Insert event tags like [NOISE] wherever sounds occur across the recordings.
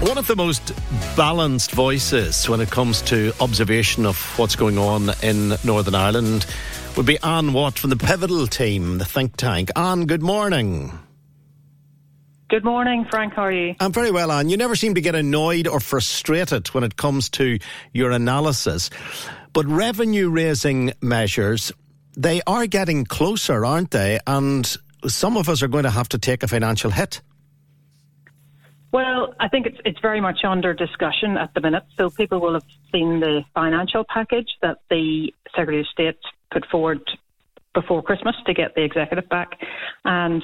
One of the most balanced voices when it comes to observation of what's going on in Northern Ireland would be Ann Watt from the Pivotal team, the think tank. Ann, good morning. Good morning, Frank. How are you? I'm very well, Ann. You never seem to get annoyed or frustrated when it comes to your analysis. But revenue raising measures, they are getting closer, aren't they? And some of us are going to have to take a financial hit. Well, I think it's it's very much under discussion at the minute. So people will have seen the financial package that the Secretary of State put forward before Christmas to get the executive back, and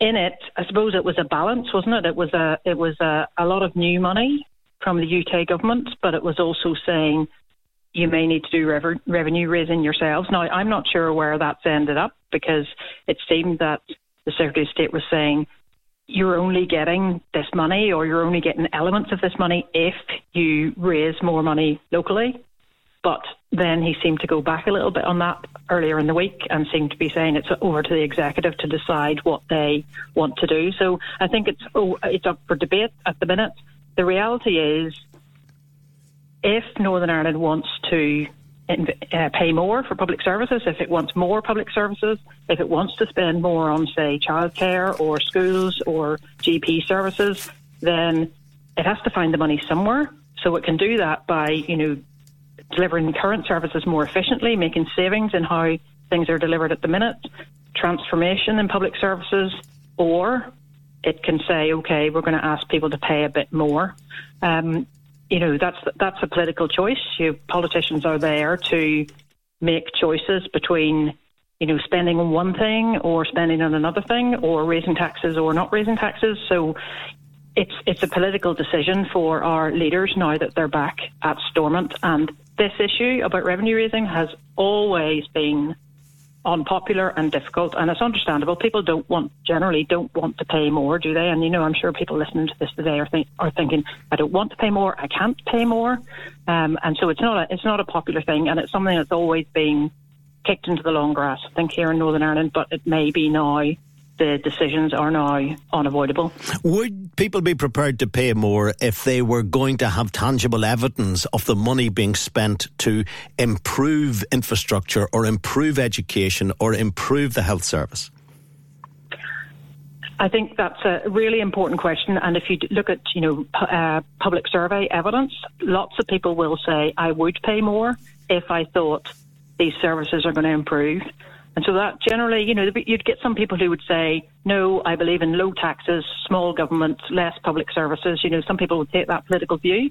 in it, I suppose it was a balance, wasn't it? It was a it was a, a lot of new money from the UK government, but it was also saying you may need to do rever- revenue raising yourselves. Now, I'm not sure where that's ended up because it seemed that the Secretary of State was saying you're only getting this money or you're only getting elements of this money if you raise more money locally. But then he seemed to go back a little bit on that earlier in the week and seemed to be saying it's over to the executive to decide what they want to do. So I think it's oh, it's up for debate at the minute. The reality is, if Northern Ireland wants to uh, pay more for public services, if it wants more public services, if it wants to spend more on, say, childcare or schools or GP services, then it has to find the money somewhere. So it can do that by, you know, delivering current services more efficiently, making savings in how things are delivered at the minute, transformation in public services, or it can say, okay, we're going to ask people to pay a bit more. Um, you know that's that's a political choice. You, politicians are there to make choices between you know spending on one thing or spending on another thing or raising taxes or not raising taxes. So it's it's a political decision for our leaders now that they're back at Stormont and this issue about revenue raising has always been unpopular and difficult, and it's understandable. People don't want generally don't want to pay more, do they? And you know, I'm sure people listening to this today are, think, are thinking, I don't want to pay more, I can't pay more, um, and so it's not a it's not a popular thing, and it's something that's always been kicked into the long grass. I think here in Northern Ireland, but it may be now the decisions are now unavoidable. Would people be prepared to pay more if they were going to have tangible evidence of the money being spent to improve infrastructure or improve education or improve the health service? I think that's a really important question. And if you look at, you know, uh, public survey evidence, lots of people will say, I would pay more if I thought these services are going to improve. And so that generally, you know, you'd get some people who would say, no, I believe in low taxes, small government, less public services. You know, some people would take that political view.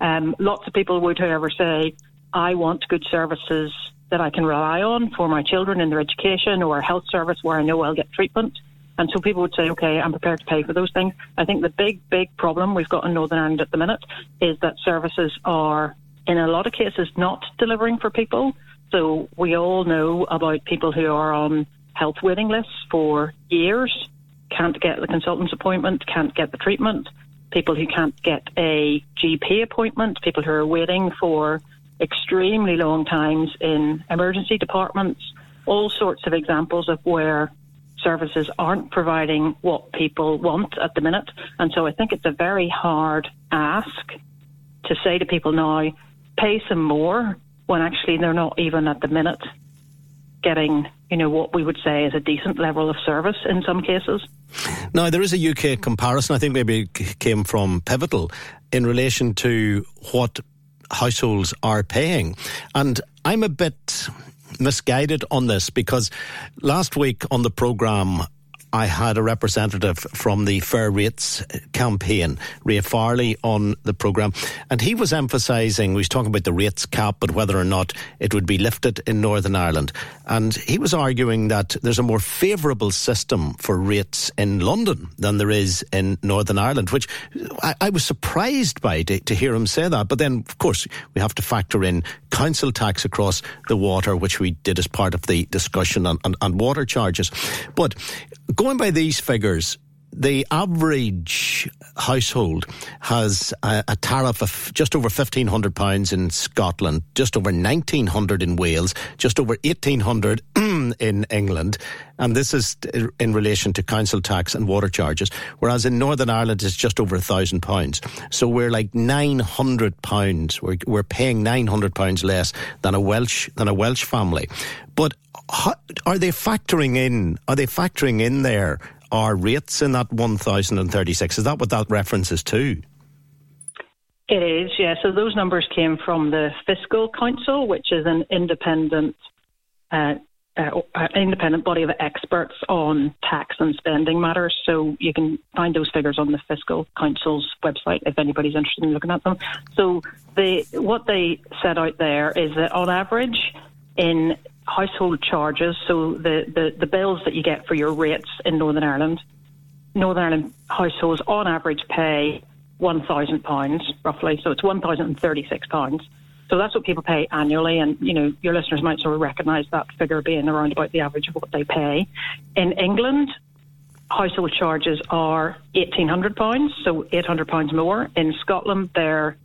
Um, lots of people would, however, say, I want good services that I can rely on for my children in their education or a health service where I know I'll get treatment. And so people would say, okay, I'm prepared to pay for those things. I think the big, big problem we've got in Northern Ireland at the minute is that services are, in a lot of cases, not delivering for people. So we all know about people who are on health waiting lists for years, can't get the consultant's appointment, can't get the treatment, people who can't get a GP appointment, people who are waiting for extremely long times in emergency departments, all sorts of examples of where services aren't providing what people want at the minute. And so I think it's a very hard ask to say to people now, pay some more when actually they're not even at the minute getting, you know, what we would say is a decent level of service in some cases. Now, there is a UK comparison, I think maybe came from Pivotal, in relation to what households are paying. And I'm a bit misguided on this because last week on the programme, I had a representative from the Fair Rates campaign, Ray Farley, on the programme, and he was emphasising, he was talking about the rates cap, but whether or not it would be lifted in Northern Ireland. And he was arguing that there's a more favourable system for rates in London than there is in Northern Ireland, which I, I was surprised by to, to hear him say that. But then, of course, we have to factor in council tax across the water, which we did as part of the discussion on, on, on water charges. But going by these figures, the average household has a, a, tariff of just over fifteen hundred pounds in Scotland, just over nineteen hundred in Wales, just over eighteen hundred [CLEARS THROAT] in England, and this is in relation to council tax and water charges. Whereas in Northern Ireland, it's just over a thousand pounds. So we're like nine hundred pounds. We're, we're paying nine hundred pounds less than a Welsh than a Welsh family. But how, are they factoring in? Are they factoring in there? our rates in that 1,036? Is that what that references to? It is, yeah. So those numbers came from the Fiscal Council, which is an independent uh, uh, independent body of experts on tax and spending matters. So you can find those figures on the Fiscal Council's website if anybody's interested in looking at them. So what they set out there is that on average, in household charges, so the, the, the bills that you get for your rates in Northern Ireland, Northern Ireland households on average pay £1,000 roughly, so it's £1,036. So that's what people pay annually, and you know your listeners might sort of recognise that figure being around about the average of what they pay. In England, household charges are eighteen hundred pounds, so eight hundred pounds more. In Scotland, they're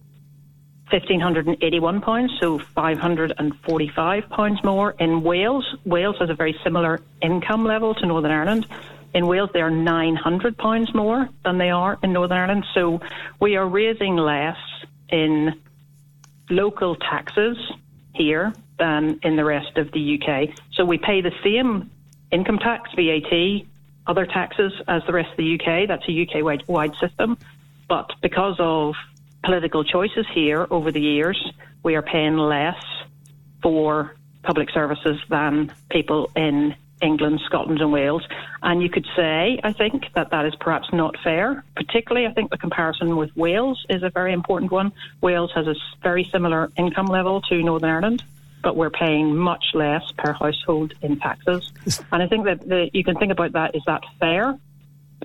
fifteen hundred and eighty-one pounds, so five hundred and forty-five pounds more. In Wales, Wales has a very similar income level to Northern Ireland. In Wales, they are nine hundred pounds more than they are in Northern Ireland. So we are raising less in local taxes here than in the rest of the UK. So we pay the same income tax, VAT, other taxes as the rest of the UK. That's a UK wide system. But because of political choices here over the years, we are paying less for public services than people in England, Scotland, and Wales. And you could say, I think, that that is perhaps not fair. Particularly, I think the comparison with Wales is a very important one. Wales has a very similar income level to Northern Ireland, but we're paying much less per household in taxes. And I think that the, you can think about that is that fair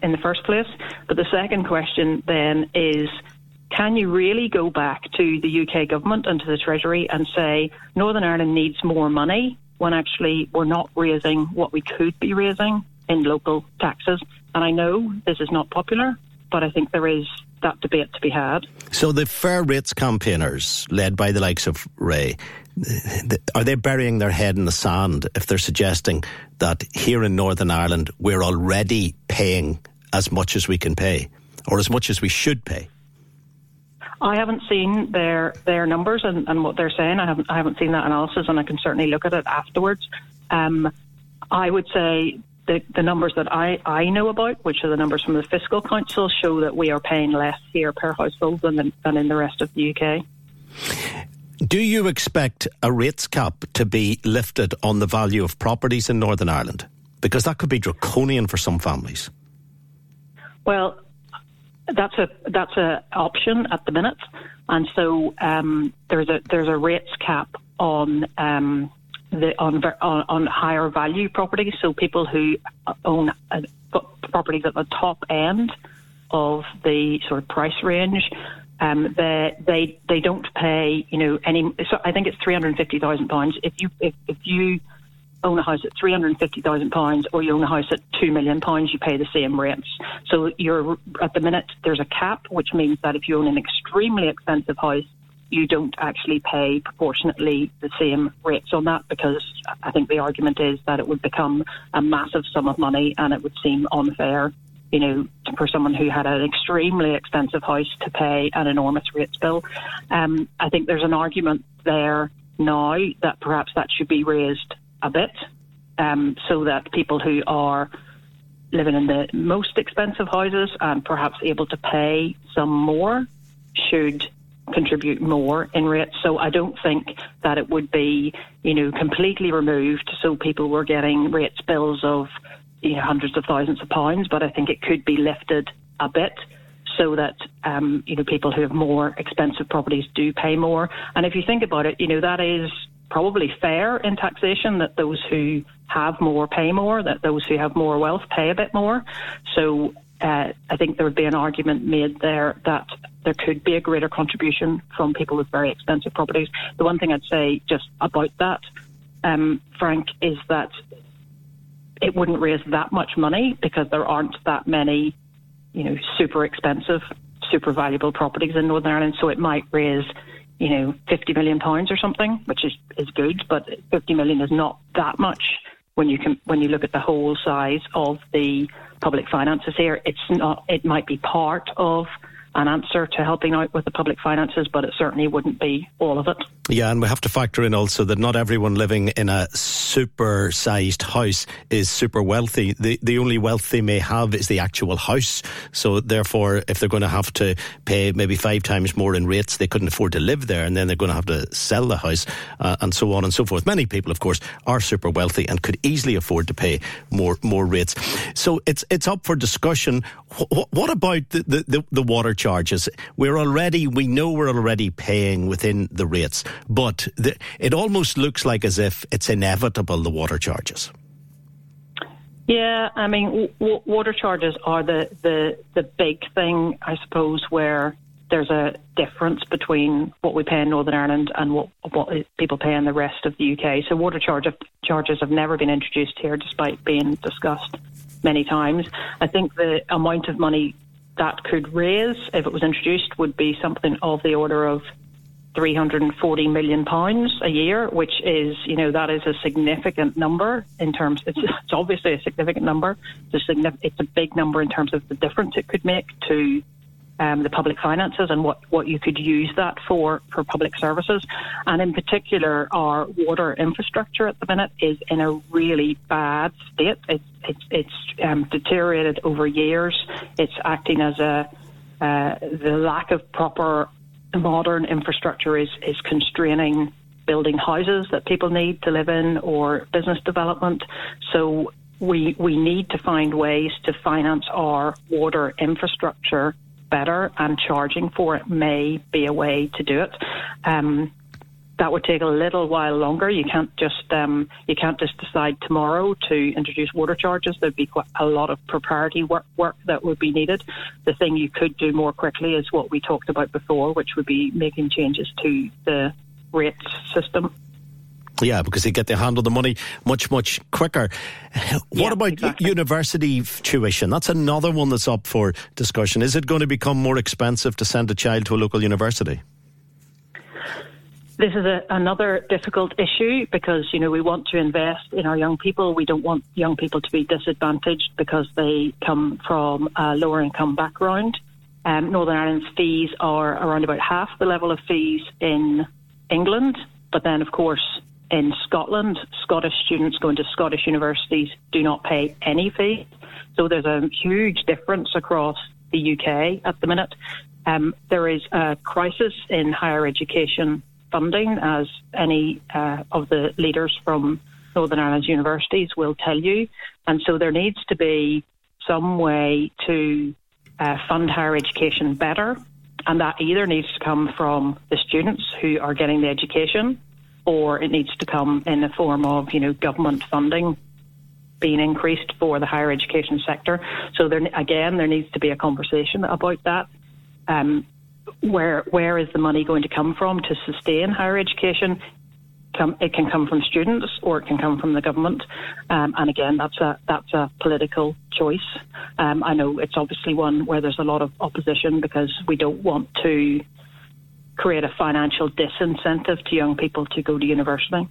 in the first place? But the second question then is can you really go back to the UK government and to the Treasury and say Northern Ireland needs more money when actually we're not raising what we could be raising in local taxes. And I know this is not popular, but I think there is that debate to be had. So the fair rates campaigners, led by the likes of Ray, are they burying their head in the sand if they're suggesting that here in Northern Ireland we're already paying as much as we can pay, or as much as we should pay? I haven't seen their their numbers and, and what they're saying. I haven't I haven't seen that analysis, and I can certainly look at it afterwards. Um, I would say the, the numbers that I, I know about, which are the numbers from the Fiscal Council, show that we are paying less here per household than, the, than in the rest of the UK. Do you expect a rates cap to be lifted on the value of properties in Northern Ireland? Because that could be draconian for some families. Well, that's a that's a option at the minute, and so um, there's a there's a rates cap on um, the on, on, on higher value properties. So people who own properties at the top end of the sort of price range, um, they they they don't pay you know any. So I think it's three hundred fifty thousand pounds. If you if, if you own a house at £350,000 or you own a house at £2 million, you pay the same rents. So you're at the minute, there's a cap, which means that if you own an extremely expensive house you don't actually pay proportionately the same rates on that because I think the argument is that it would become a massive sum of money and it would seem unfair, you know, for someone who had an extremely expensive house to pay an enormous rates bill. Um, I think there's an argument there now that perhaps that should be raised a bit um, so that people who are living in the most expensive houses and perhaps able to pay some more should contribute more in rates. So I don't think that it would be, you know, completely removed so people were getting rates bills of you know, hundreds of thousands of pounds, but I think it could be lifted a bit so that um, you know people who have more expensive properties do pay more. And if you think about it, you know that is probably fair in taxation that those who have more pay more, that those who have more wealth pay a bit more. So uh, I think there would be an argument made there that there could be a greater contribution from people with very expensive properties. The one thing I'd say just about that, um, Frank, is that it wouldn't raise that much money because there aren't that many, you know, super expensive, super valuable properties in Northern Ireland. So it might raise, you know, 50 million pounds or something, which is, is good, but 50 million is not that much when you can when you look at the whole size of the public finances here. It's not. It might be part of an answer to helping out with the public finances, but it certainly wouldn't be all of it. Yeah, and we have to factor in also that not everyone living in a super sized house is super wealthy. The, the only wealth they may have is the actual house. So, therefore, if they're going to have to pay maybe five times more in rates, they couldn't afford to live there, and then they're going to have to sell the house uh, and so on and so forth. Many people, of course, are super wealthy and could easily afford to pay more more rates. So, it's it's up for discussion. What, about the, the, the water charges. We're already, we know we're already paying within the rates, but the, it almost looks like as if it's inevitable the water charges. Yeah, I mean, w- water charges are the, the the big thing, I suppose, where there's a difference between what we pay in Northern Ireland and what what people pay in the rest of the UK. So water charge charges have never been introduced here, despite being discussed many times. I think the amount of money that could raise, if it was introduced, would be something of the order of 340 million pounds a year, which is, you know, that is a significant number in terms. It's, it's obviously a significant number. It's a, signif- it's a big number in terms of the difference it could make to um, the public finances and what, what you could use that for for public services. And in particular, our water infrastructure at the minute is in a really bad state. It's it's, it's um, deteriorated over years. It's acting as a uh, the lack of proper modern infrastructure is is constraining building houses that people need to live in or business development. So we we need to find ways to finance our water infrastructure better, and charging for it may be a way to do it. Um, that would take a little while longer. You can't just um, you can't just decide tomorrow to introduce water charges. There'd be quite a lot of preparatory work, work that would be needed. The thing you could do more quickly is what we talked about before, which would be making changes to the rates system. Yeah, because they get to handle the money much, much quicker. [LAUGHS] What yeah, about exactly. university tuition? That's another one that's up for discussion. Is it going to become more expensive to send a child to a local university? This is a, another difficult issue because you know we want to invest in our young people. We don't want young people to be disadvantaged because they come from a lower income background. Um, Northern Ireland's fees are around about half the level of fees in England, but then of course in Scotland, Scottish students going to Scottish universities do not pay any fees. So there's a huge difference across the UK at the minute. Um, there is a crisis in higher education funding, as any uh, of the leaders from Northern Ireland's universities will tell you. And so there needs to be some way to uh, fund higher education better. And that either needs to come from the students who are getting the education or it needs to come in the form of, you know, government funding being increased for the higher education sector. So there, again, there needs to be a conversation about that. Um, where where is the money going to come from to sustain higher education? Come, it can come from students or it can come from the government, um, and again, that's a that's a political choice. Um, I know it's obviously one where there's a lot of opposition because we don't want to create a financial disincentive to young people to go to university.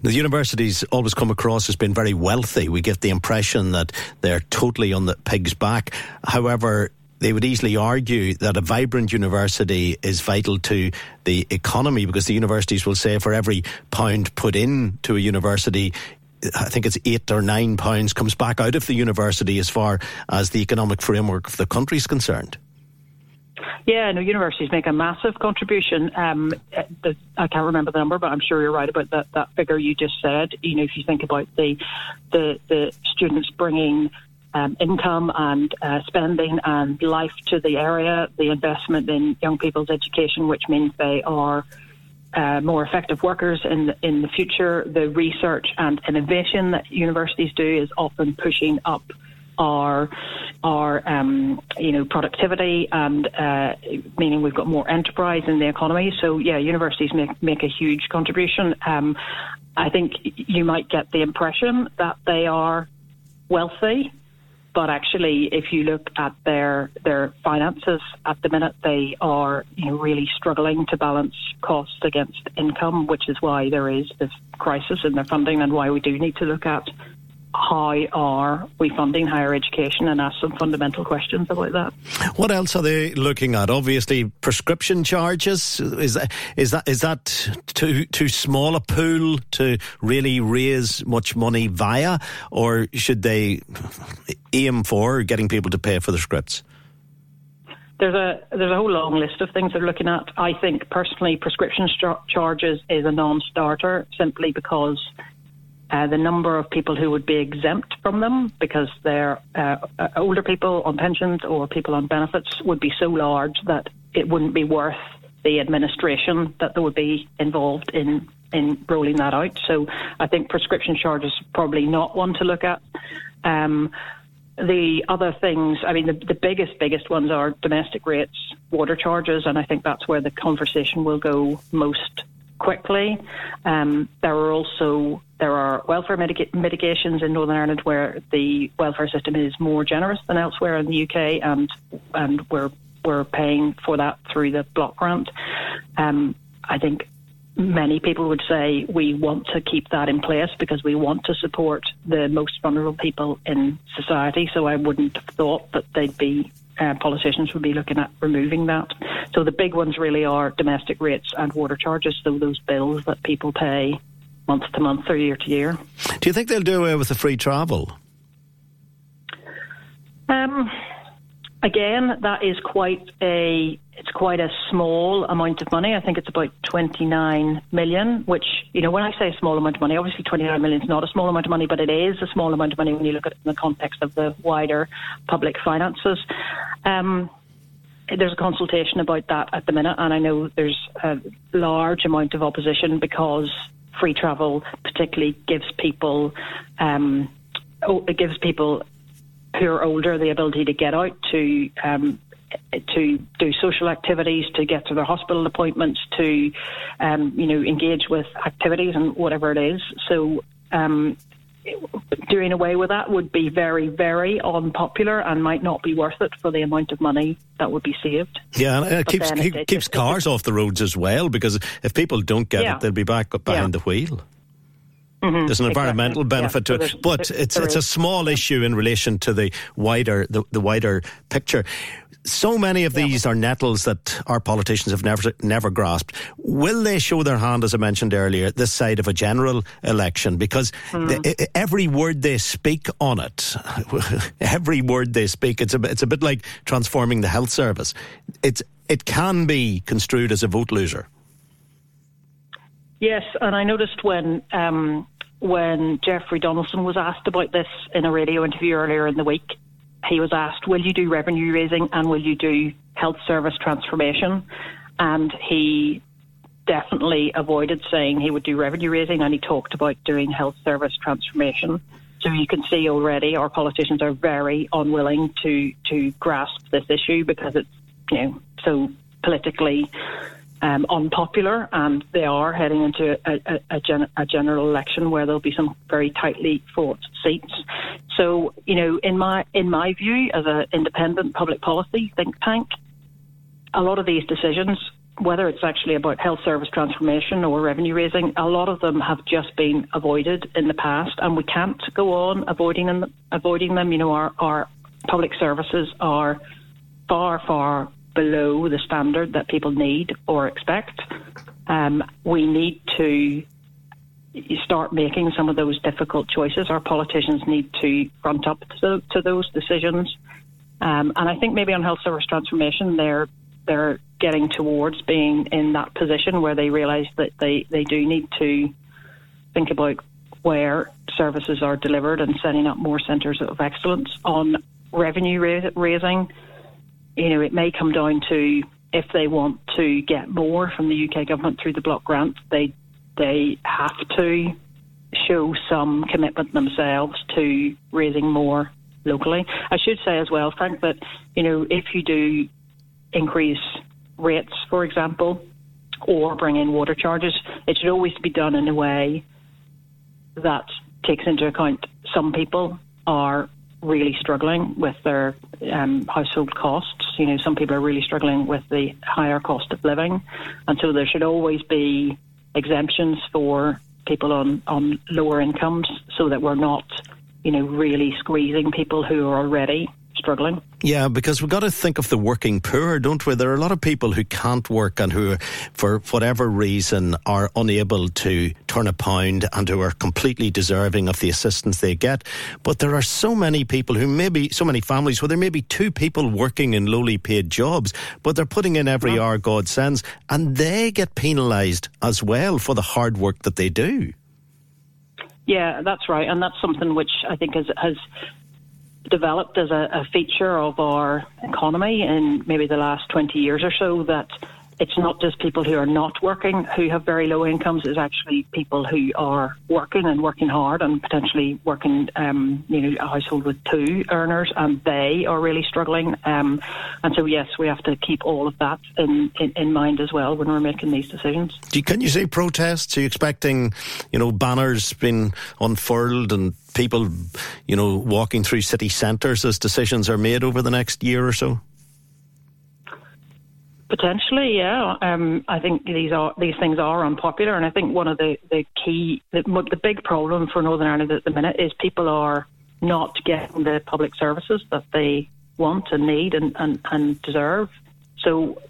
The universities always come across as being very wealthy. We get the impression that they're totally on the pig's back. However, they would easily argue that a vibrant university is vital to the economy because the universities will say for every pound put in to a university, I think it's eight or nine pounds comes back out of the university as far as the economic framework of the country is concerned. Yeah, no, universities make a massive contribution. Um, the, I can't remember the number, but I'm sure you're right about that, that figure you just said. You know, if you think about the the, the students bringing um, income and uh, spending and life to the area, the investment in young people's education, which means they are uh, more effective workers in the, in the future. The research and innovation that universities do is often pushing up our our um, you know productivity and uh, meaning we've got more enterprise in the economy. So yeah, universities make make a huge contribution. Um, I think you might get the impression that they are wealthy but actually, if you look at their their finances at the minute, they are you know, really struggling to balance costs against income, which is why there is this crisis in their funding and why we do need to look at how are we funding higher education and ask some fundamental questions about that. What else are they looking at? Obviously, prescription charges is that is that is that too too small a pool to really raise much money via, or should they aim for getting people to pay for the scripts? There's a there's a whole long list of things they're looking at. I think personally, prescription charges is a non-starter simply because uh, the number of people who would be exempt from them because they're uh, uh, older people on pensions or people on benefits would be so large that it wouldn't be worth the administration that would be involved in in rolling that out. So I think prescription charges probably not one to look at. Um, the other things, I mean, the, the biggest, biggest ones are domestic rates, water charges, and I think that's where the conversation will go most quickly. Um, there are also there are welfare mitig- mitigations in Northern Ireland where the welfare system is more generous than elsewhere in the UK, and and we're we're paying for that through the block grant. Um, I think many people would say we want to keep that in place because we want to support the most vulnerable people in society. So I wouldn't have thought that they'd be uh, politicians would be looking at removing that. So the big ones really are domestic rates and water charges, so those bills that people pay month to month or year to year. Do you think they'll do away with the free travel? Um, again, that is quite a it's quite a small amount of money. I think it's about 29 million, which, you know, when I say a small amount of money, obviously 29 million is not a small amount of money, but it is a small amount of money when you look at it in the context of the wider public finances. Um, there's a consultation about that at the minute, and I know there's a large amount of opposition because free travel particularly gives people um, it gives people who are older the ability to get out to um, to do social activities, to get to their hospital appointments, to um, you know engage with activities and whatever it is. So um, doing away with that would be very, very unpopular and might not be worth it for the amount of money that would be saved. Yeah, and it keeps it, it, keeps cars off the roads as well because if people don't get yeah. it, they'll be back behind yeah. the wheel. Mm-hmm, There's an environmental exactly. benefit yeah, to it, but it's it's a small issue in relation to the wider the, the wider picture. So many of these are nettles that our politicians have never never grasped. Will they show their hand, as I mentioned earlier, this side of a general election? Because mm. the, every word they speak on it, [LAUGHS] every word they speak, it's a it's a bit like transforming the health service. It's it can be construed as a vote loser. Yes, and I noticed when um, when Jeffrey Donaldson was asked about this in a radio interview earlier in the week, he was asked, Will you do revenue raising and will you do health service transformation? And he definitely avoided saying he would do revenue raising and he talked about doing health service transformation. So you can see already our politicians are very unwilling to, to grasp this issue because it's you know so politically um, unpopular, and they are heading into a, a, a, gen- a, general election where there'll be some very tightly fought seats. So, you know, in my in my view, as an independent public policy think tank, a lot of these decisions whether it's actually about health service transformation or revenue raising, a lot of them have just been avoided in the past, and we can't go on avoiding them. Avoiding them, you know, our, our public services are far, far below the standard that people need or expect. Um, we need to start making some of those difficult choices. Our politicians need to front up to, to those decisions. Um, and I think maybe on health service transformation, they're they're getting towards being in that position where they realise that they, they do need to think about where services are delivered and setting up more centres of excellence on revenue raising. You know, it may come down to if they want to get more from the UK government through the block grant, they they have to show some commitment themselves to raising more locally. I should say as well, Frank, that you know if you do increase rates, for example, or bring in water charges, it should always be done in a way that takes into account some people are really struggling with their um, household costs. You know, some people are really struggling with the higher cost of living, and so there should always be exemptions for people on on lower incomes, so that we're not, you know, really squeezing people who are already struggling. Yeah, because we've got to think of the working poor, don't we? There are a lot of people who can't work and who, for whatever reason, are unable to turn a pound and who are completely deserving of the assistance they get. But there are so many people who maybe, so many families where there may be two people working in lowly paid jobs, but they're putting in every hour God sends, and they get penalised as well for the hard work that they do. Yeah, that's right, and that's something which I think has has developed as a, a feature of our economy in maybe the last 20 years or so that it's not just people who are not working who have very low incomes. It's actually people who are working and working hard and potentially working, um, you know, a household with two earners, and they are really struggling. Um, and so, yes, we have to keep all of that in, in, in mind as well when we're making these decisions. Can you say protests? Are you expecting, you know, banners being unfurled and people, you know, walking through city centres as decisions are made over the next year or so? Potentially, yeah. Um, I think these are these things are unpopular, and I think one of the the key, the, the big problem for Northern Ireland at the minute is people are not getting the public services that they want and need and, and, and deserve. So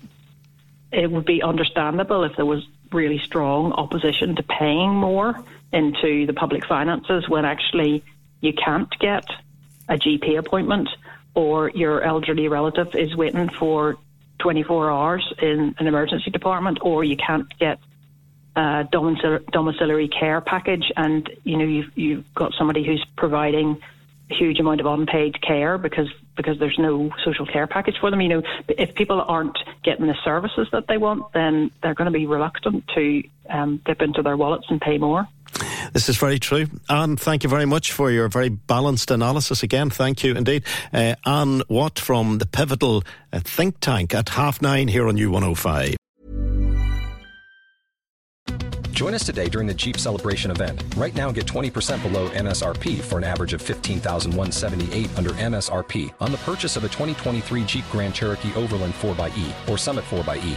it would be understandable if there was really strong opposition to paying more into the public finances when actually you can't get a GP appointment or your elderly relative is waiting for 24 hours in an emergency department, or you can't get a domiciliary care package, and you know you've you've got somebody who's providing a huge amount of unpaid care because because there's no social care package for them. You know, if people aren't getting the services that they want, then they're going to be reluctant to um, dip into their wallets and pay more. This is very true. Ann, thank you very much for your very balanced analysis again. Thank you indeed. Uh, Ann Watt from the Pivotal uh, Think Tank at half nine here on U105. Join us today during the Jeep Celebration event. Right now, get 20% below MSRP for an average of 15178 under MSRP on the purchase of a 2023 Jeep Grand Cherokee Overland 4xE or Summit 4xE.